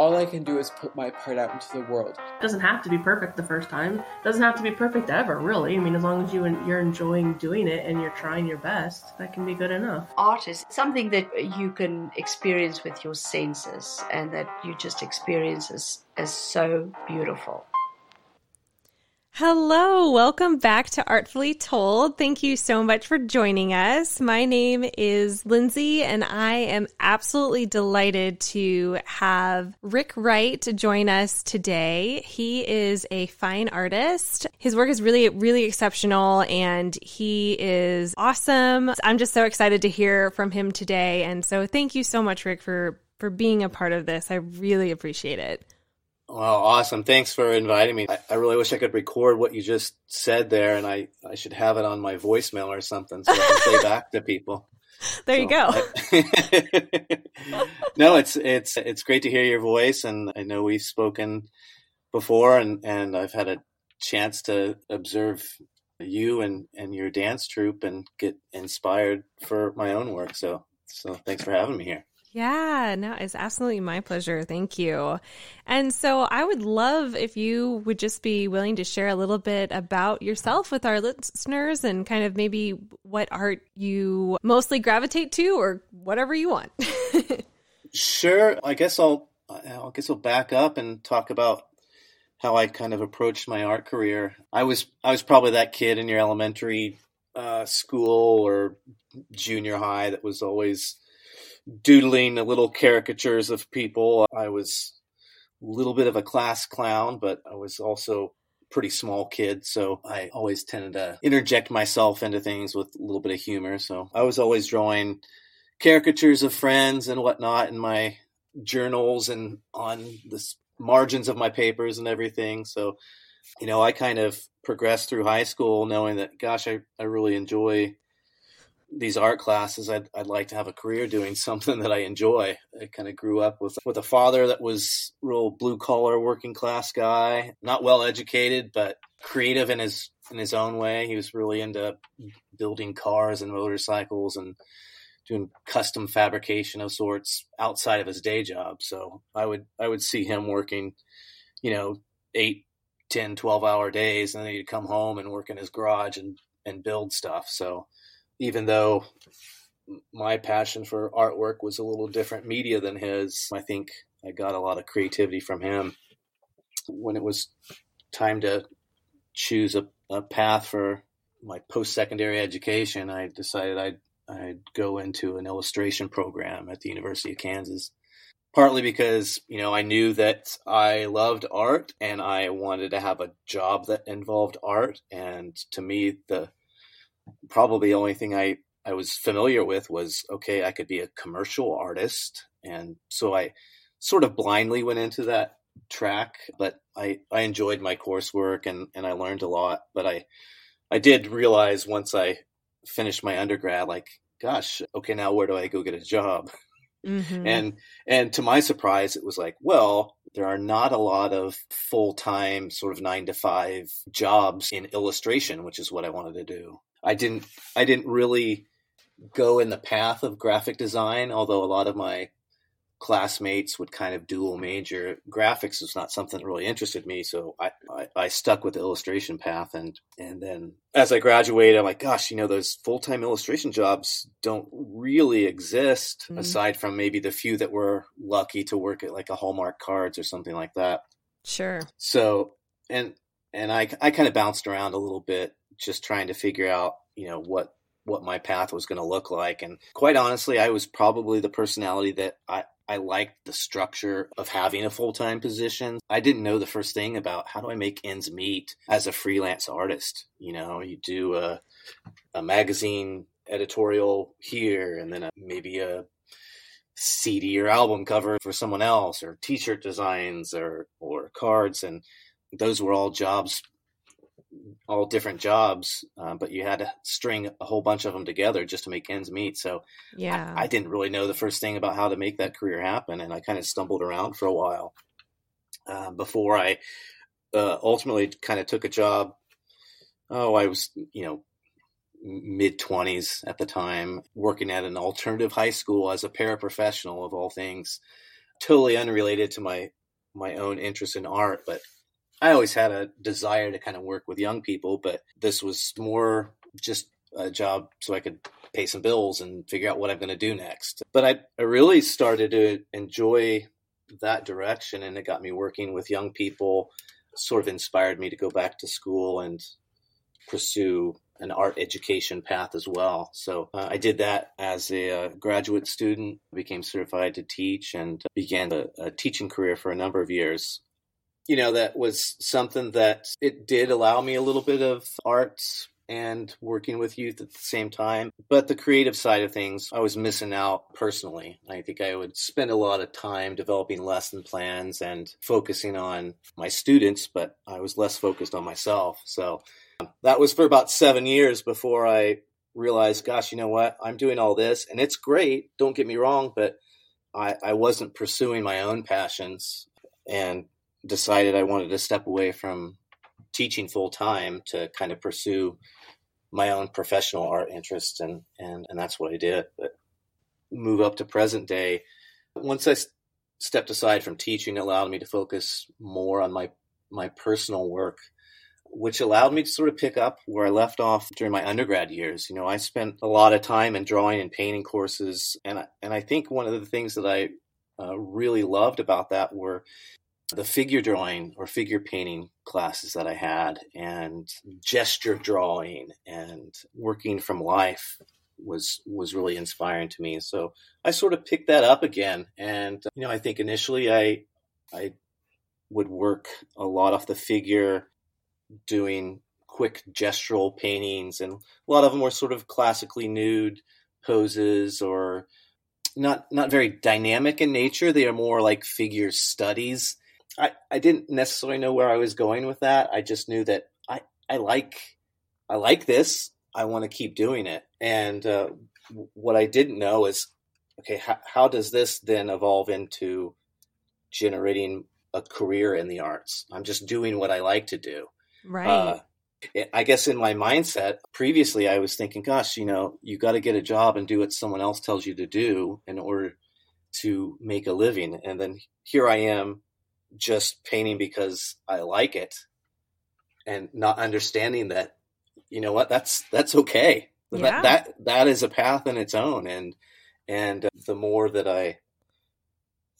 all I can do is put my part out into the world. It doesn't have to be perfect the first time. It doesn't have to be perfect ever, really. I mean, as long as you you're enjoying doing it and you're trying your best, that can be good enough. Art is something that you can experience with your senses and that you just experience as, as so beautiful. Hello, welcome back to Artfully Told. Thank you so much for joining us. My name is Lindsay, and I am absolutely delighted to have Rick Wright join us today. He is a fine artist. His work is really, really exceptional, and he is awesome. I'm just so excited to hear from him today. And so, thank you so much, Rick, for for being a part of this. I really appreciate it. Well, awesome. Thanks for inviting me. I, I, really wish I could record what you just said there and I, I should have it on my voicemail or something so I can play back to people. There so, you go. I, no, it's it's it's great to hear your voice and I know we've spoken before and, and I've had a chance to observe you and, and your dance troupe and get inspired for my own work. So so thanks for having me here. Yeah, no, it's absolutely my pleasure. Thank you. And so I would love if you would just be willing to share a little bit about yourself with our listeners and kind of maybe what art you mostly gravitate to or whatever you want. sure. I guess I'll I guess I'll back up and talk about how I kind of approached my art career. I was I was probably that kid in your elementary uh, school or junior high that was always doodling little caricatures of people. I was a little bit of a class clown, but I was also pretty small kid, so I always tended to interject myself into things with a little bit of humor. So I was always drawing caricatures of friends and whatnot in my journals and on the margins of my papers and everything. So, you know, I kind of progressed through high school knowing that, gosh, I, I really enjoy these art classes, I'd, I'd like to have a career doing something that I enjoy. I kind of grew up with with a father that was real blue collar working class guy, not well educated, but creative in his in his own way. He was really into building cars and motorcycles and doing custom fabrication of sorts outside of his day job. So I would I would see him working, you know, eight, 10, 12 hour days and then he'd come home and work in his garage and and build stuff. So even though my passion for artwork was a little different media than his, I think I got a lot of creativity from him. When it was time to choose a, a path for my post secondary education, I decided I'd I'd go into an illustration program at the University of Kansas. Partly because, you know, I knew that I loved art and I wanted to have a job that involved art. And to me, the probably the only thing I, I was familiar with was okay, I could be a commercial artist. And so I sort of blindly went into that track, but I, I enjoyed my coursework and, and I learned a lot. But I, I did realize once I finished my undergrad, like, gosh, okay, now where do I go get a job? Mm-hmm. And and to my surprise, it was like, well, there are not a lot of full time sort of nine to five jobs in illustration, which is what I wanted to do. I didn't I didn't really go in the path of graphic design, although a lot of my classmates would kind of dual major. Graphics was not something that really interested me, so I, I, I, stuck with the illustration path. And and then as I graduated, I'm like, gosh, you know, those full time illustration jobs don't really exist mm-hmm. aside from maybe the few that were lucky to work at like a Hallmark Cards or something like that. Sure. So and and I I kind of bounced around a little bit just trying to figure out, you know, what what my path was going to look like. And quite honestly, I was probably the personality that I, I liked the structure of having a full time position. I didn't know the first thing about how do I make ends meet as a freelance artist. You know, you do a, a magazine editorial here and then a, maybe a CD or album cover for someone else or t-shirt designs or or cards and those were all jobs all different jobs, uh, but you had to string a whole bunch of them together just to make ends meet. So yeah, I, I, didn't really know the first thing about how to make that career happen, and I kind of stumbled around for a while. uh, before I uh, ultimately kind of took a job. Oh, I was, you know, mid 20s at the time, working at an alternative high school as a paraprofessional of all things, totally unrelated to my my own interest in art, but I always had a desire to kind of work with young people, but this was more just a job so I could pay some bills and figure out what I'm going to do next. But I, I really started to enjoy that direction and it got me working with young people, sort of inspired me to go back to school and pursue an art education path as well. So uh, I did that as a uh, graduate student, became certified to teach, and began a, a, teaching career for a number of years. You know, that was something that it did allow me a little bit of art and working with youth at the same time. But the creative side of things, I was missing out personally. I think I would spend a lot of time developing lesson plans and focusing on my students, but I was less focused on myself. So um, that was for about seven years before I realized, gosh, you know what? I'm doing all this and it's great. Don't get me wrong, but I, I wasn't pursuing my own passions and decided I wanted to step away from teaching full time to kind of pursue my own professional art interests, and and and that's what I did. But move up to present day. Once I stepped aside from teaching, it allowed me to focus more on my my personal work, which allowed me to sort of pick up where I left off during my undergrad years. You know, I spent a lot of time in drawing and painting courses, and I, and I think one of the things that I uh, really loved about that were the figure drawing or figure painting classes that I had and gesture drawing and working from life was was really inspiring to me. So I sort of picked that up again and you know I think initially I I would work a lot off the figure doing quick gestural paintings and a lot of them were sort of classically nude poses or not not very dynamic in nature they are more like figure studies I, I didn't necessarily know where I was going with that. I just knew that I, I like I like this. I want to keep doing it. And uh, what I didn't know is, okay, how, how does this then evolve into generating a career in the arts? I'm just doing what I like to do. Right. Uh, I guess in my mindset previously, I was thinking, gosh, you know, you got to get a job and do what someone else tells you to do in order to make a living. And then here I am just painting because I like it and not understanding that you know what that's that's okay. Yeah. that that that is a path in its own. And and the more that I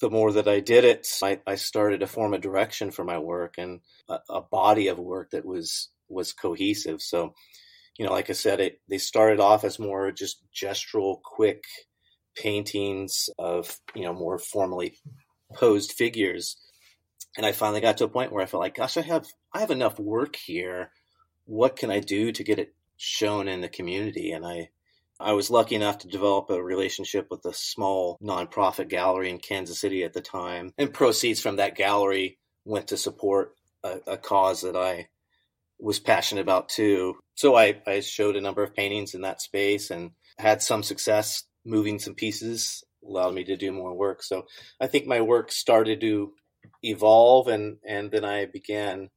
the more that I did it I, I started to form a direction for my work and a, a body of work that was was cohesive. So you know like I said it they started off as more just gestural quick paintings of you know more formally posed figures and I finally got to a point where I felt like, gosh, I have I have enough work here. What can I do to get it shown in the community? And I I was lucky enough to develop a relationship with a small nonprofit gallery in Kansas City at the time, and proceeds from that gallery went to support a, a cause that I was passionate about too. So I, I showed a number of paintings in that space and had some success moving some pieces allowed me to do more work. So I think my work started to evolve and and then I began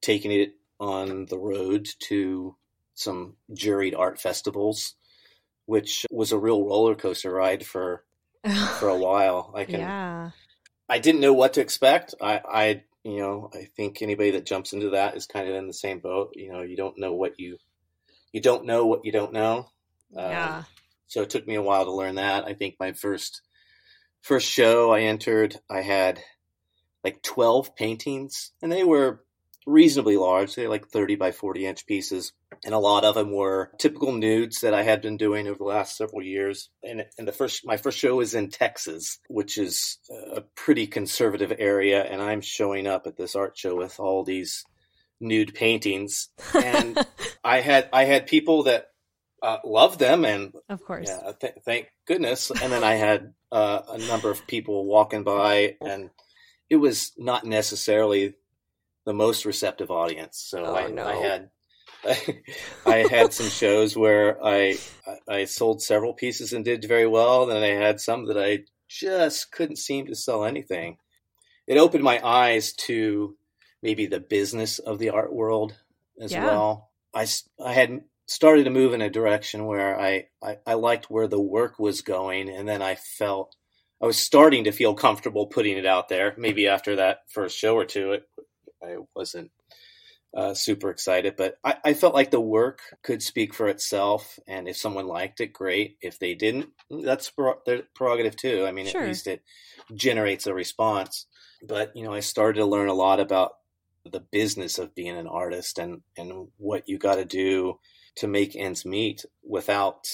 taking it on the road to some juried art festivals, which was a real roller coaster ride for for a while. I can yeah. I didn't know what to expect. I, I you know, I think anybody that jumps into that is kind of in the same boat. You know, you don't know what you you don't know what you don't know. Yeah. Um, so it took me a while to learn that. I think my first first show I entered, I had like 12 paintings, and they were reasonably large. They were like 30 by 40 inch pieces. And a lot of them were typical nudes that I had been doing over the last several years. And, and the first, my first show was in Texas, which is a pretty conservative area. And I'm showing up at this art show with all these nude paintings. And I had, I had people that uh, loved them and of course, yeah, th- thank goodness. And then I had uh, a number of people walking by and it was not necessarily the most receptive audience. So oh, I, no. I, had I had some shows where I I sold several pieces and did very well. Then I had some that I just couldn't seem to sell anything. it opened my eyes to maybe the business of the art world as Yeah. well. I had started to move in a direction where I, I, I liked where the work was going. And then I felt I was starting to feel comfortable putting it out there. Maybe after that first show or two, it, I wasn't uh, super excited, but I, I felt like the work could speak for itself. And if someone liked it, great. If they didn't, that's their prerogative too. I mean, Sure. at least it generates a response. But, you know, I started to learn a lot about the business of being an artist and, and what you got to do to make ends meet without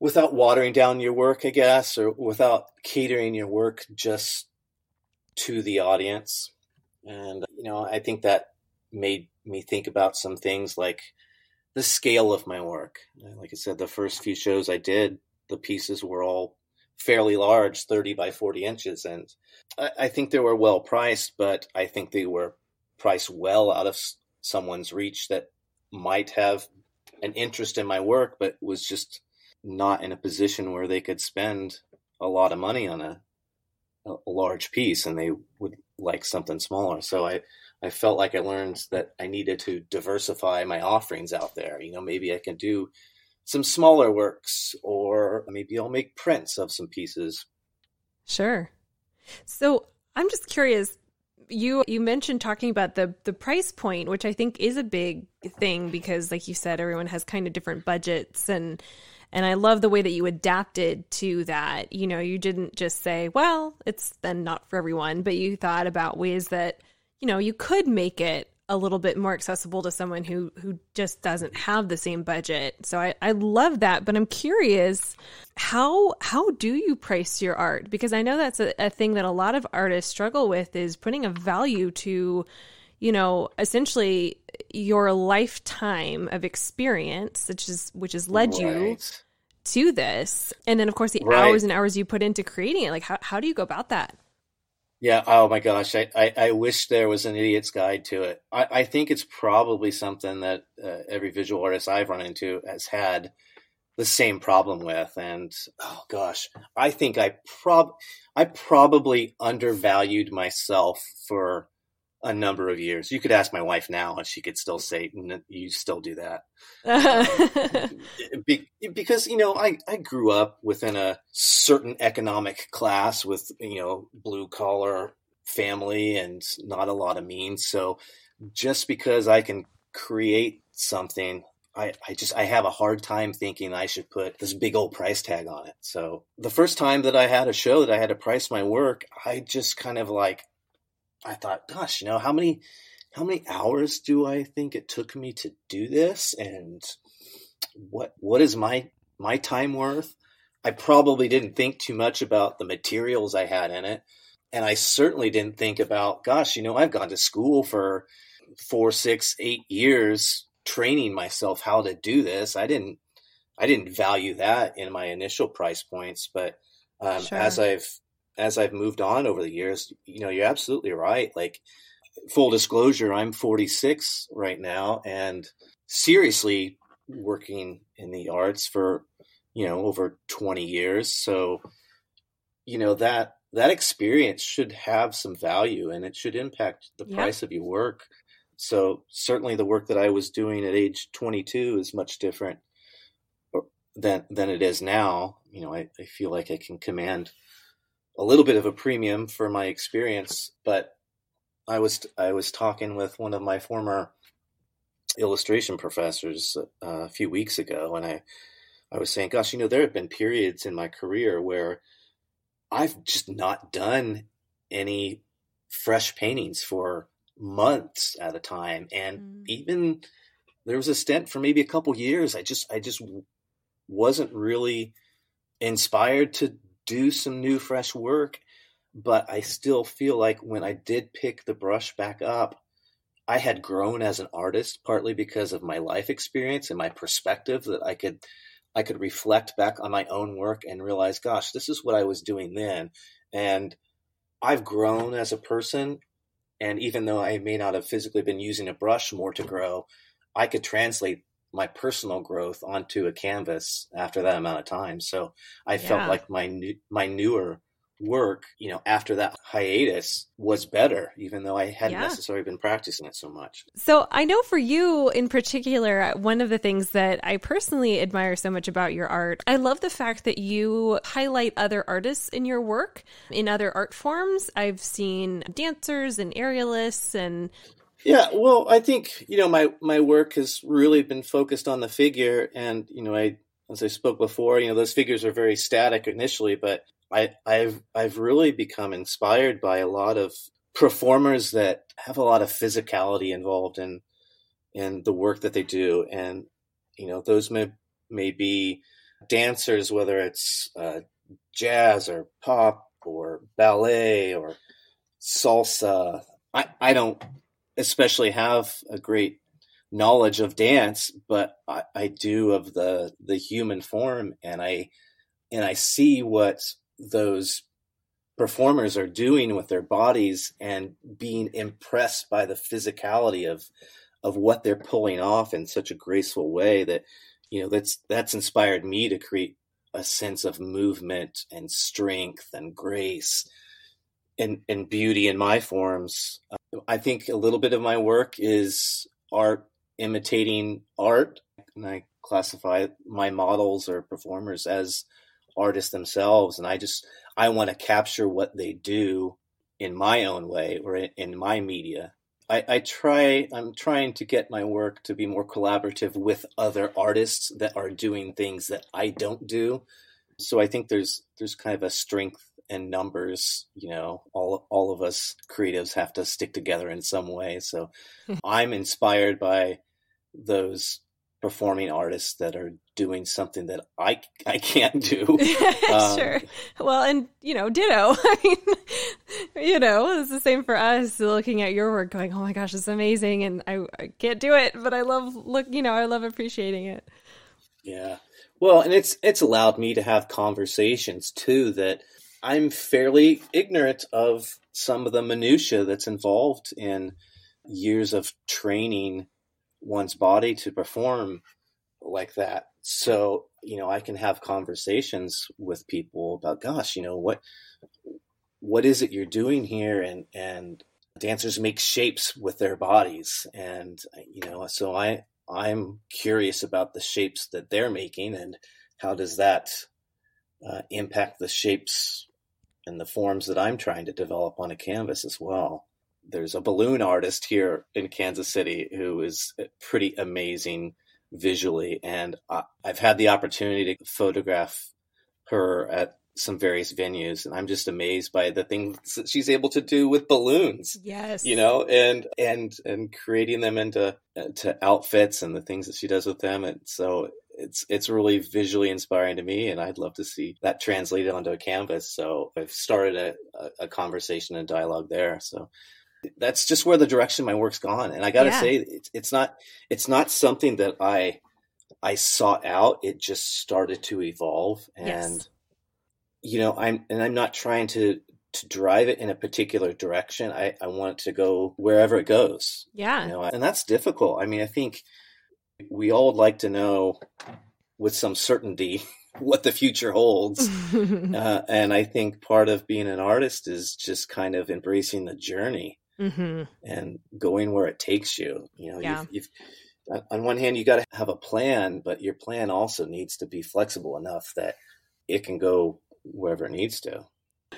without watering down your work, I guess, or without catering your work just to the audience. And you know, I think that made me think about some things like the scale of my work. Uh, like I said, the first few shows I did, the pieces were all fairly large, 30 by 40 inches. And I, I think they were well priced, but I think they were priced well out of someone's reach that might have an interest in my work, but was just not in a position where they could spend a lot of money on a, a large piece and they would like something smaller. So I, I felt like I learned that I needed to diversify my offerings out there. You know, maybe I can do some smaller works or maybe I'll make prints of some pieces. Sure. So I'm just curious. You you mentioned talking about the the price point, which I think is a big thing because, like you said, everyone has kind of different budgets, and and I love the way that you adapted to that. You know, you didn't just say, "Well, it's then not for everyone," but you thought about ways that you know you could make it a little bit more accessible to someone who who just doesn't have the same budget. So I I love that, but I'm curious how how do you price your art because i know that's a, a thing that a lot of artists struggle with is putting a value to you know essentially your lifetime of experience which is which has led you to this and then of course the Right. hours and hours you put into creating it like how, how do you go about that Yeah. Oh my gosh. I, I, I wish there was an idiot's guide to it. I, I think it's probably something that uh, every visual artist I've run into has had the same problem with. And oh gosh, I think I prob I probably undervalued myself for a number of years. You could ask my wife now, and she could still say, "N- "You still do that." Um, be- because you know I, I grew up within a certain economic class with you know blue collar family and not a lot of means so just because i can create something I, I just i have a hard time thinking i should put this big old price tag on it so the first time that i had a show that i had to price my work i just kind of like i thought gosh you know how many how many hours do i think it took me to do this? And what what is my my time worth? I probably didn't think too much about the materials i had in it. And i certainly didn't think about gosh you know i've gone to school for four six eight years training myself how to do this. I didn't i didn't value that in my initial price points but um, Sure. as i've as i've moved on over the years you know you're absolutely right. Like full disclosure i'm 46 right now and seriously working in the arts for you know over 20 years. So you know that that experience should have some value and it should impact the Yeah. price of your work. So certainly the work that i was doing at age 22 is much different uh, than than it is now. You know i, I feel like i can command a little bit of a premium for my experience but i was i was talking with one of my former illustration professors uh, a few weeks ago, and I, I was saying, gosh, you know, there have been periods in my career where I've just not done any fresh paintings for months at a time, and Mm. even there was a stint for maybe a couple years. I just, I just wasn't really inspired to do some new, fresh work. But I still feel like when I did pick the brush back up, I had grown as an artist partly because of my life experience and my perspective that I could I could reflect back on my own work and realize, gosh, this is what I was doing then. And I've grown as a person. And even though I may not have physically been using a brush more to grow, I could translate my personal growth onto a canvas after that amount of time. So I Yeah. felt like my new, my newer work, you know, after that hiatus was better, even though I hadn't Yeah. necessarily been practicing it so much. So I know for you in particular, one of the things that I personally admire so much about your art, I love the fact that you highlight other artists in your work in other art forms. I've seen dancers and aerialists and Yeah, well, I think you know my my work has really been focused on the figure, and you know, I as I spoke before, you know, those figures are very static initially, but I I've I've really become inspired by a lot of performers that have a lot of physicality involved in in the work that they do, and you know, those may may be dancers, whether it's uh, jazz or pop or ballet or salsa. I I don't especially have a great knowledge of dance, but I, I do of the the human form, and I and I see what those performers are doing with their bodies and being impressed by the physicality of of what they're pulling off in such a graceful way that you know that's that's inspired me to create a sense of movement and strength and grace and and beauty in my forms I think a little bit of my work is art imitating art, and I classify my models or performers as artists themselves. And I just I want to capture what they do in my own way or in, my media. I, I try I'm trying to get my work to be more collaborative with other artists that are doing things that I don't do. So I think there's there's kind of a strength and numbers you know all all of us creatives have to stick together in some way so i'm inspired by those performing artists that are doing something that i i can't do Um, sure. Well, and you know, ditto. I mean, you know, it's the same for us looking at your work going, "Oh my gosh, it's amazing." And I, I can't do it, but I love look, you know, I love appreciating it. yeah well and it's it's allowed me to have conversations too that i'm fairly ignorant of some of the minutia that's involved in years of training one's body to perform like that. So you know i can have conversations with people about gosh you know what what is it you're doing here? And and dancers make shapes with their bodies. And you know so i i'm curious about the shapes that they're making and how does that uh, impact the shapes and the forms that i'm trying to develop on a canvas as well there's a balloon artist here in kansas city who is uh, pretty amazing visually and I, i've had the opportunity to photograph her at some various venues and i'm just amazed by the things that she's able to do with balloons Yes. you know and and and creating them into uh, to outfits and the things that she does with them and so it's it's really visually inspiring to me and i'd love to see that translated onto a canvas. So i've started a, a, conversation and dialogue there. So that's just where the direction my work's gone. And i gotta Yeah. say it's, it's not it's not something that i i sought out. It just started to evolve. And Yes. you know i'm and i'm not trying to to drive it in a particular direction. I i want it to go wherever it goes. Yeah. you know and that's difficult. I mean i think we all would like to know with some certainty what the future holds. Uh, and i think part of being an artist is just kind of embracing the journey hmm and going where it takes you. You know Yeah. you've, you've on one hand you got to have a plan but your plan also needs to be flexible enough that it can go wherever it needs to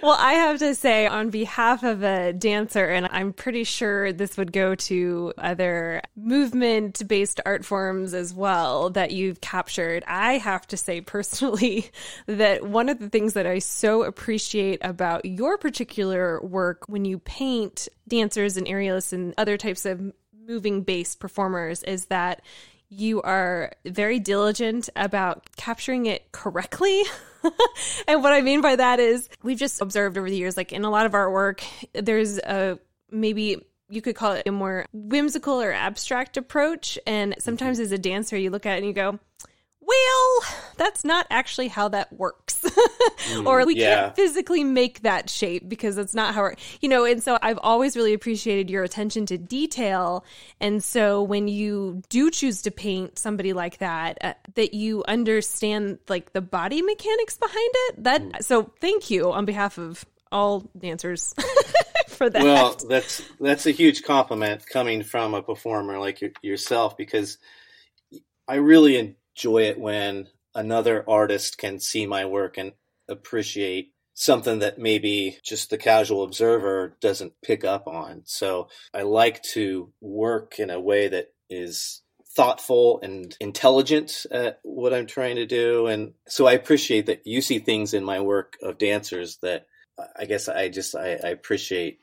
Well, I have to say, on behalf of a dancer, and I'm pretty sure this would go to other movement based art forms as well that you've captured, I have to say personally that one of the things that I so appreciate about your particular work when you paint dancers and aerialists and other types of moving based performers is that you are very diligent about capturing it correctly. and what I mean by that is we've just observed over the years, like in a lot of artwork, there's a maybe you could call it a more whimsical or abstract approach. And sometimes mm-hmm. as a dancer, you look at it and you go, well, that's not actually how that works. or we yeah. can't physically make that shape because it's not how, it, you know, and so I've always really appreciated your attention to detail. And so when you do choose to paint somebody like that, uh, that you understand like the body mechanics behind it. That, so thank you on behalf of all dancers for that. Well, that's that's a huge compliment coming from a performer like your, yourself because I really enjoy it when another artist can see my work and appreciate something that maybe just the casual observer doesn't pick up on. So I like to work in a way that is thoughtful and intelligent at what I'm trying to do. And so I appreciate that you see things in my work of dancers that I guess I just I, I appreciate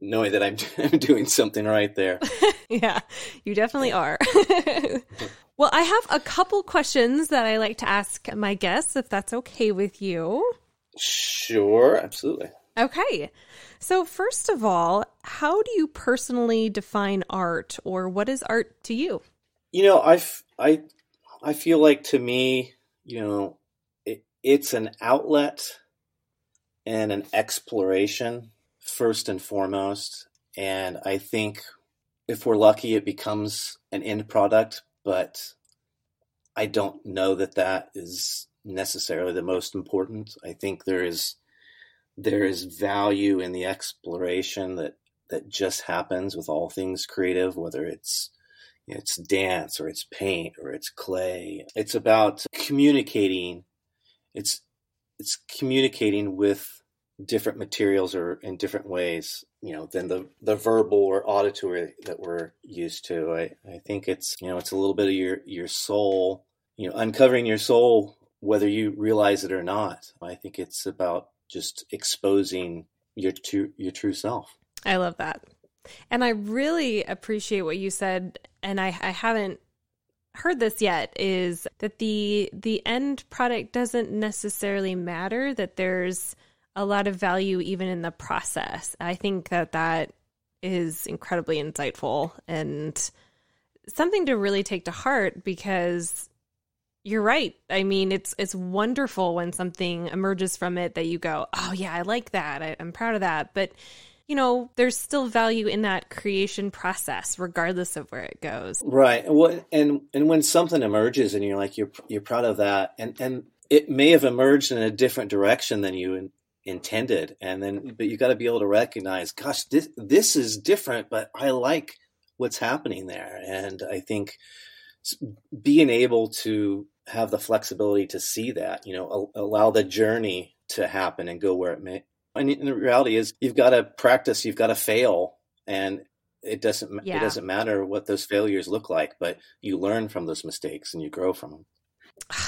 knowing that I'm, I'm doing something right there. yeah, you definitely are. well, I have a couple questions that I like to ask my guests, if that's okay with you. Sure, absolutely. Okay. So, first of all, how do you personally define art, or what is art to you? You know, I, I, I feel like to me, you know, it, it's an outlet and an exploration first and foremost. And I think if we're lucky, it becomes an end product, but I don't know that that is necessarily the most important. I think there is there is value in the exploration that that just happens with all things creative, whether it's it's dance or it's paint or it's clay. It's about communicating. It's it's communicating with different materials or in different ways, you know, than the, the verbal or auditory that we're used to. I, I think it's, you know, it's a little bit of your, your soul, you know, uncovering your soul, whether you realize it or not. I think it's about just exposing your true, your true self. I love that. And I really appreciate what you said. And I, I haven't heard this yet is that the the end product doesn't necessarily matter that there's a lot of value even in the process. I think that that is incredibly insightful and something to really take to heart because you're right. I mean, it's it's wonderful when something emerges from it that you go, "Oh yeah, I like that. I, I'm proud of that." But you know, there's still value in that creation process, regardless of where it goes. Right. Well, and and when something emerges and you're like you're you're proud of that, and and it may have emerged in a different direction than you intended. And then mm-hmm. but you got to be able to recognize gosh this this is different but i like what's happening there. And i think being able to have the flexibility to see that you know allow the journey to happen and go where it may and the reality is you've got to practice you've got to fail and it doesn't yeah. it doesn't matter what those failures look like but you learn from those mistakes and you grow from them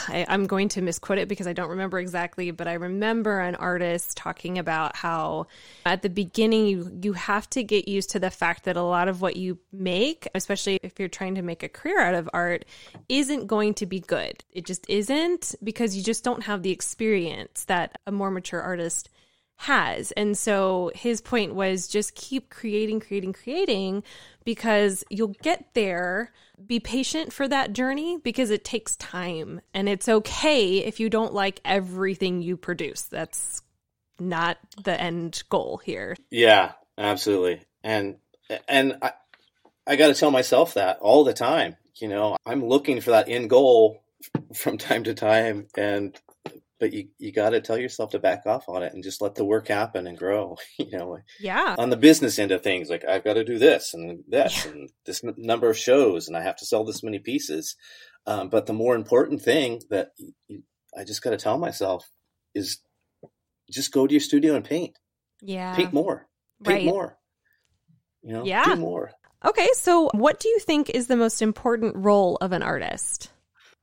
I, am going to misquote it because I don't remember exactly, but I remember an artist talking about how at the beginning you, you have to get used to the fact that a lot of what you make, especially if you're trying to make a career out of art, isn't going to be good. It just isn't because you just don't have the experience that a more mature artist has. And so his point was just keep creating, creating, creating because you'll get there. Be patient for that journey because it takes time. And it's okay if you don't like everything you produce. That's not the end goal here. Yeah, absolutely. And and I I got to tell myself that all the time. You know, I'm looking for that end goal from time to time and but you you got to tell yourself to back off on it and just let the work happen and grow you know yeah. on the business end of things like i've got to do this and this yeah. and this n- number of shows and i have to sell this many pieces. Um, but the more important thing that you, i just got to tell myself is just go to your studio and paint. Yeah. Paint more. Paint right. more. You know yeah. do more. Okay so what do you think is the most important role of an artist?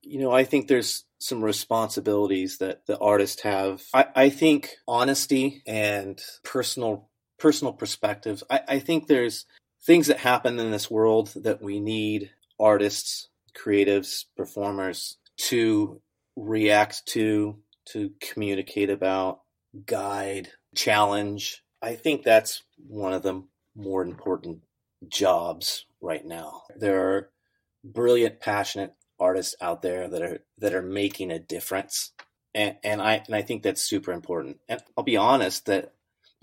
You know i think there's some responsibilities that the artists have. I, I think honesty and personal personal perspectives. I, I think there's things that happen in this world that we need artists, creatives, performers to react to, to communicate about, guide, challenge. I think that's one of the more important jobs right now. There are brilliant, passionate artists out there that are that are making a difference. And and I and I think that's super important. And I'll be honest that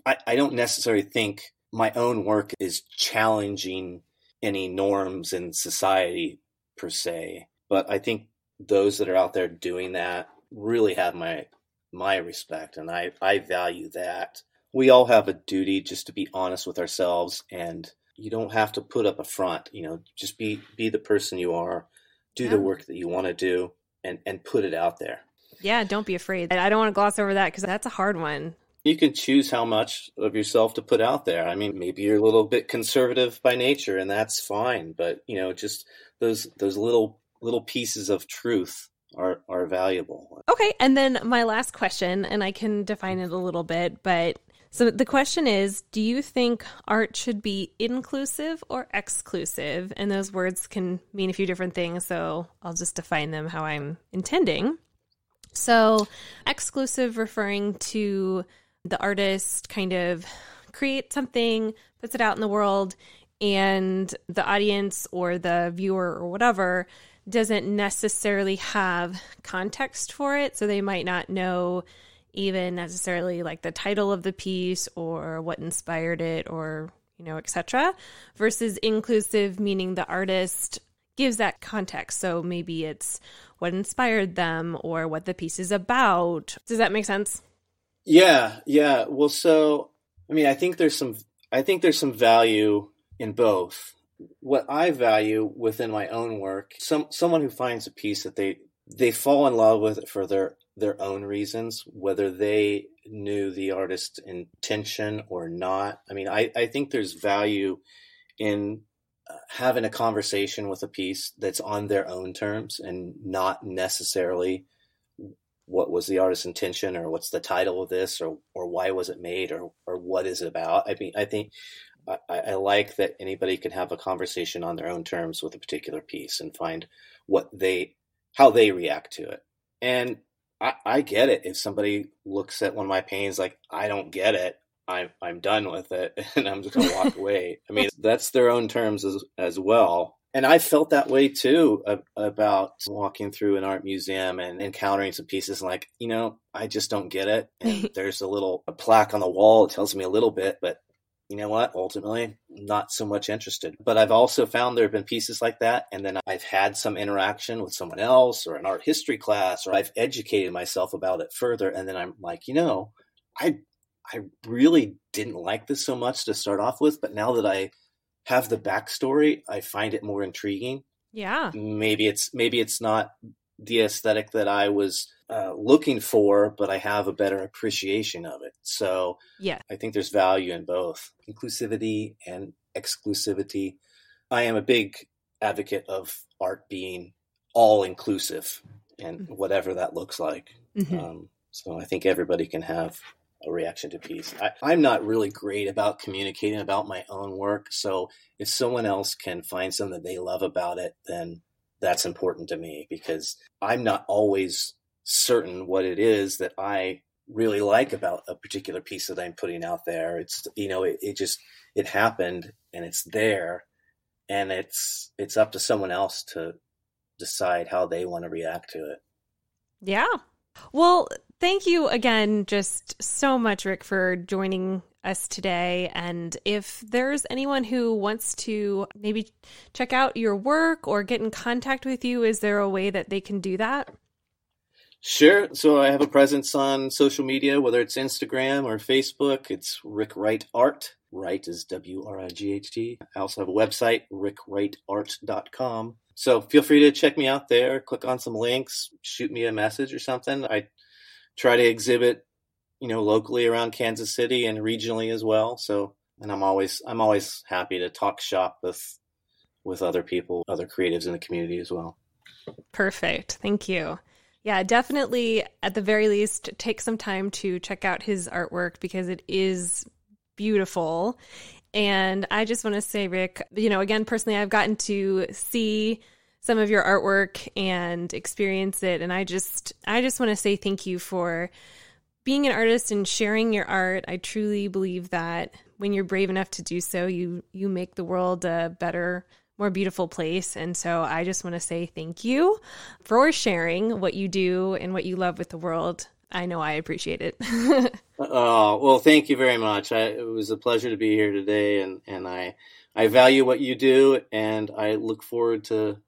I, I don't necessarily think my own work is challenging any norms in society per se. But I think those that are out there doing that really have my my respect and I, I value that. We all have a duty just to be honest with ourselves and you don't have to put up a front, you know, just be be the person you are, do yeah. the work that you want to do and and put it out there. Yeah, don't be afraid. I don't want to gloss over that because that's a hard one. You can choose how much of yourself to put out there. I mean, maybe you're a little bit conservative by nature and that's fine, but you know, just those those little little pieces of truth are are valuable. Okay, and then my last question and I can define it a little bit, but so the question is Do you think art should be inclusive or exclusive? And those words can mean a few different things, so I'll just define them how I'm intending. So, exclusive referring to the artist kind of creates something, puts it out in the world, and the audience or the viewer or whatever doesn't necessarily have context for it. So they might not know even necessarily like the title of the piece or what inspired it or you know etc versus inclusive meaning the artist gives that context. So maybe it's what inspired them or what the piece is about. Does that make sense? Yeah yeah. Well so i mean i think there's some i think there's some value in both. What i value within my own work some someone who finds a piece that they they fall in love with it for their their own reasons, whether they knew the artist's intention or not. I mean, I, I think there's value in uh, having a conversation with a piece that's on their own terms and not necessarily what was the artist's intention or what's the title of this or or why was it made or or what is it about. I mean, I think I, I like that anybody can have a conversation on their own terms with a particular piece and find what they how they react to it. And I, I get it. If somebody looks at one of my paintings like I don't get it, I'm I'm done with it, and I'm just gonna walk away. I mean, that's their own terms as as well. And I felt that way too about walking through an art museum and encountering some pieces like, you know, I just don't get it. And there's a little a plaque on the wall. It tells me a little bit, but you know what? Ultimately, not so much interested. But I've also found there have been pieces like that. And then I've had some interaction with someone else or an art history class, or I've educated myself about it further. And then I'm like, you know, I, I really didn't like this so much to start off with. But now that I have the backstory, I find it more intriguing. Yeah. Maybe it's, maybe it's not the aesthetic that I was uh, looking for, but I have a better appreciation of it. So yeah, I think there's value in both inclusivity and exclusivity. I am a big advocate of art being all inclusive and mm-hmm. whatever that looks like. Mm-hmm. Um, so I think everybody can have a reaction to piece. I, am not really great about communicating about my own work. So if someone else can find something that they love about it, then that's important to me because I'm not always certain what it is that I really like about a particular piece that I'm putting out there. It's you know it, it just it happened and it's there and it's it's up to someone else to decide how they want to react to it. Yeah. Well, thank you again just so much Rick for joining us today. And if there's anyone who wants to maybe check out your work or get in contact with you, is there a way that they can do that? Sure. So I have a presence on social media, whether it's Instagram or Facebook. It's Rick Wright Art. Wright is W R I G H T. I also have a website, rickwrightart.com. So feel free to check me out there. Click on some links, shoot me a message or something. I try to exhibit you know, locally around Kansas City and regionally as well. So, and I'm always I'm always happy to talk shop with with other people, other creatives in the community as well. Perfect. Thank you. Yeah, definitely at the very least take some time to check out his artwork because it is beautiful. And I just want to say Rick, you know, again personally I've gotten to see some of your artwork and experience it and I just I just want to say thank you for being an artist and sharing your art, I truly believe that when you're brave enough to do so, you you make the world a better more beautiful place. And so I just want to say thank you for sharing what you do and what you love with the world. I know I appreciate it. oh, well, thank you very much. I, it was a pleasure to be here today, and, and I, I value what you do, and I look forward to,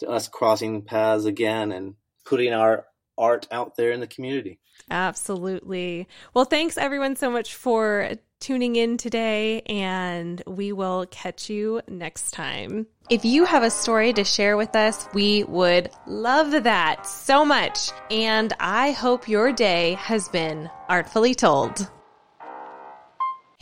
to us crossing paths again and putting our art out there in the community. Absolutely. Well, thanks everyone so much for tuning in today, and we will catch you next time. If you have a story to share with us, we would love that so much. And I hope your day has been artfully told.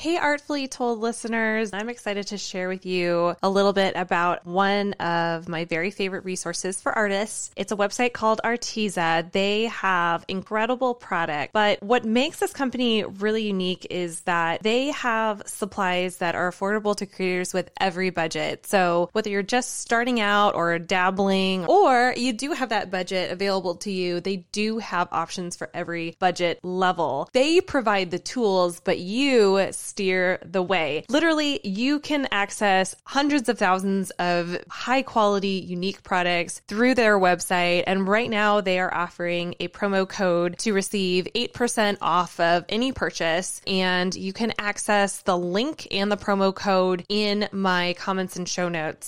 Hey, Artfully Told listeners, I'm excited to share with you a little bit about one of my very favorite resources for artists. It's a website called Arteza. They have incredible product, but what makes this company really unique is that they have supplies that are affordable to creators with every budget. So whether you're just starting out or dabbling, or you do have that budget available to you, they do have options for every budget level. They provide the tools, but you steer the way. Literally, you can access hundreds of thousands of high quality, unique products through their website. And right now, they are offering a promo code to receive 8% off of any purchase. And you can access the link and the promo code in my comments and show notes.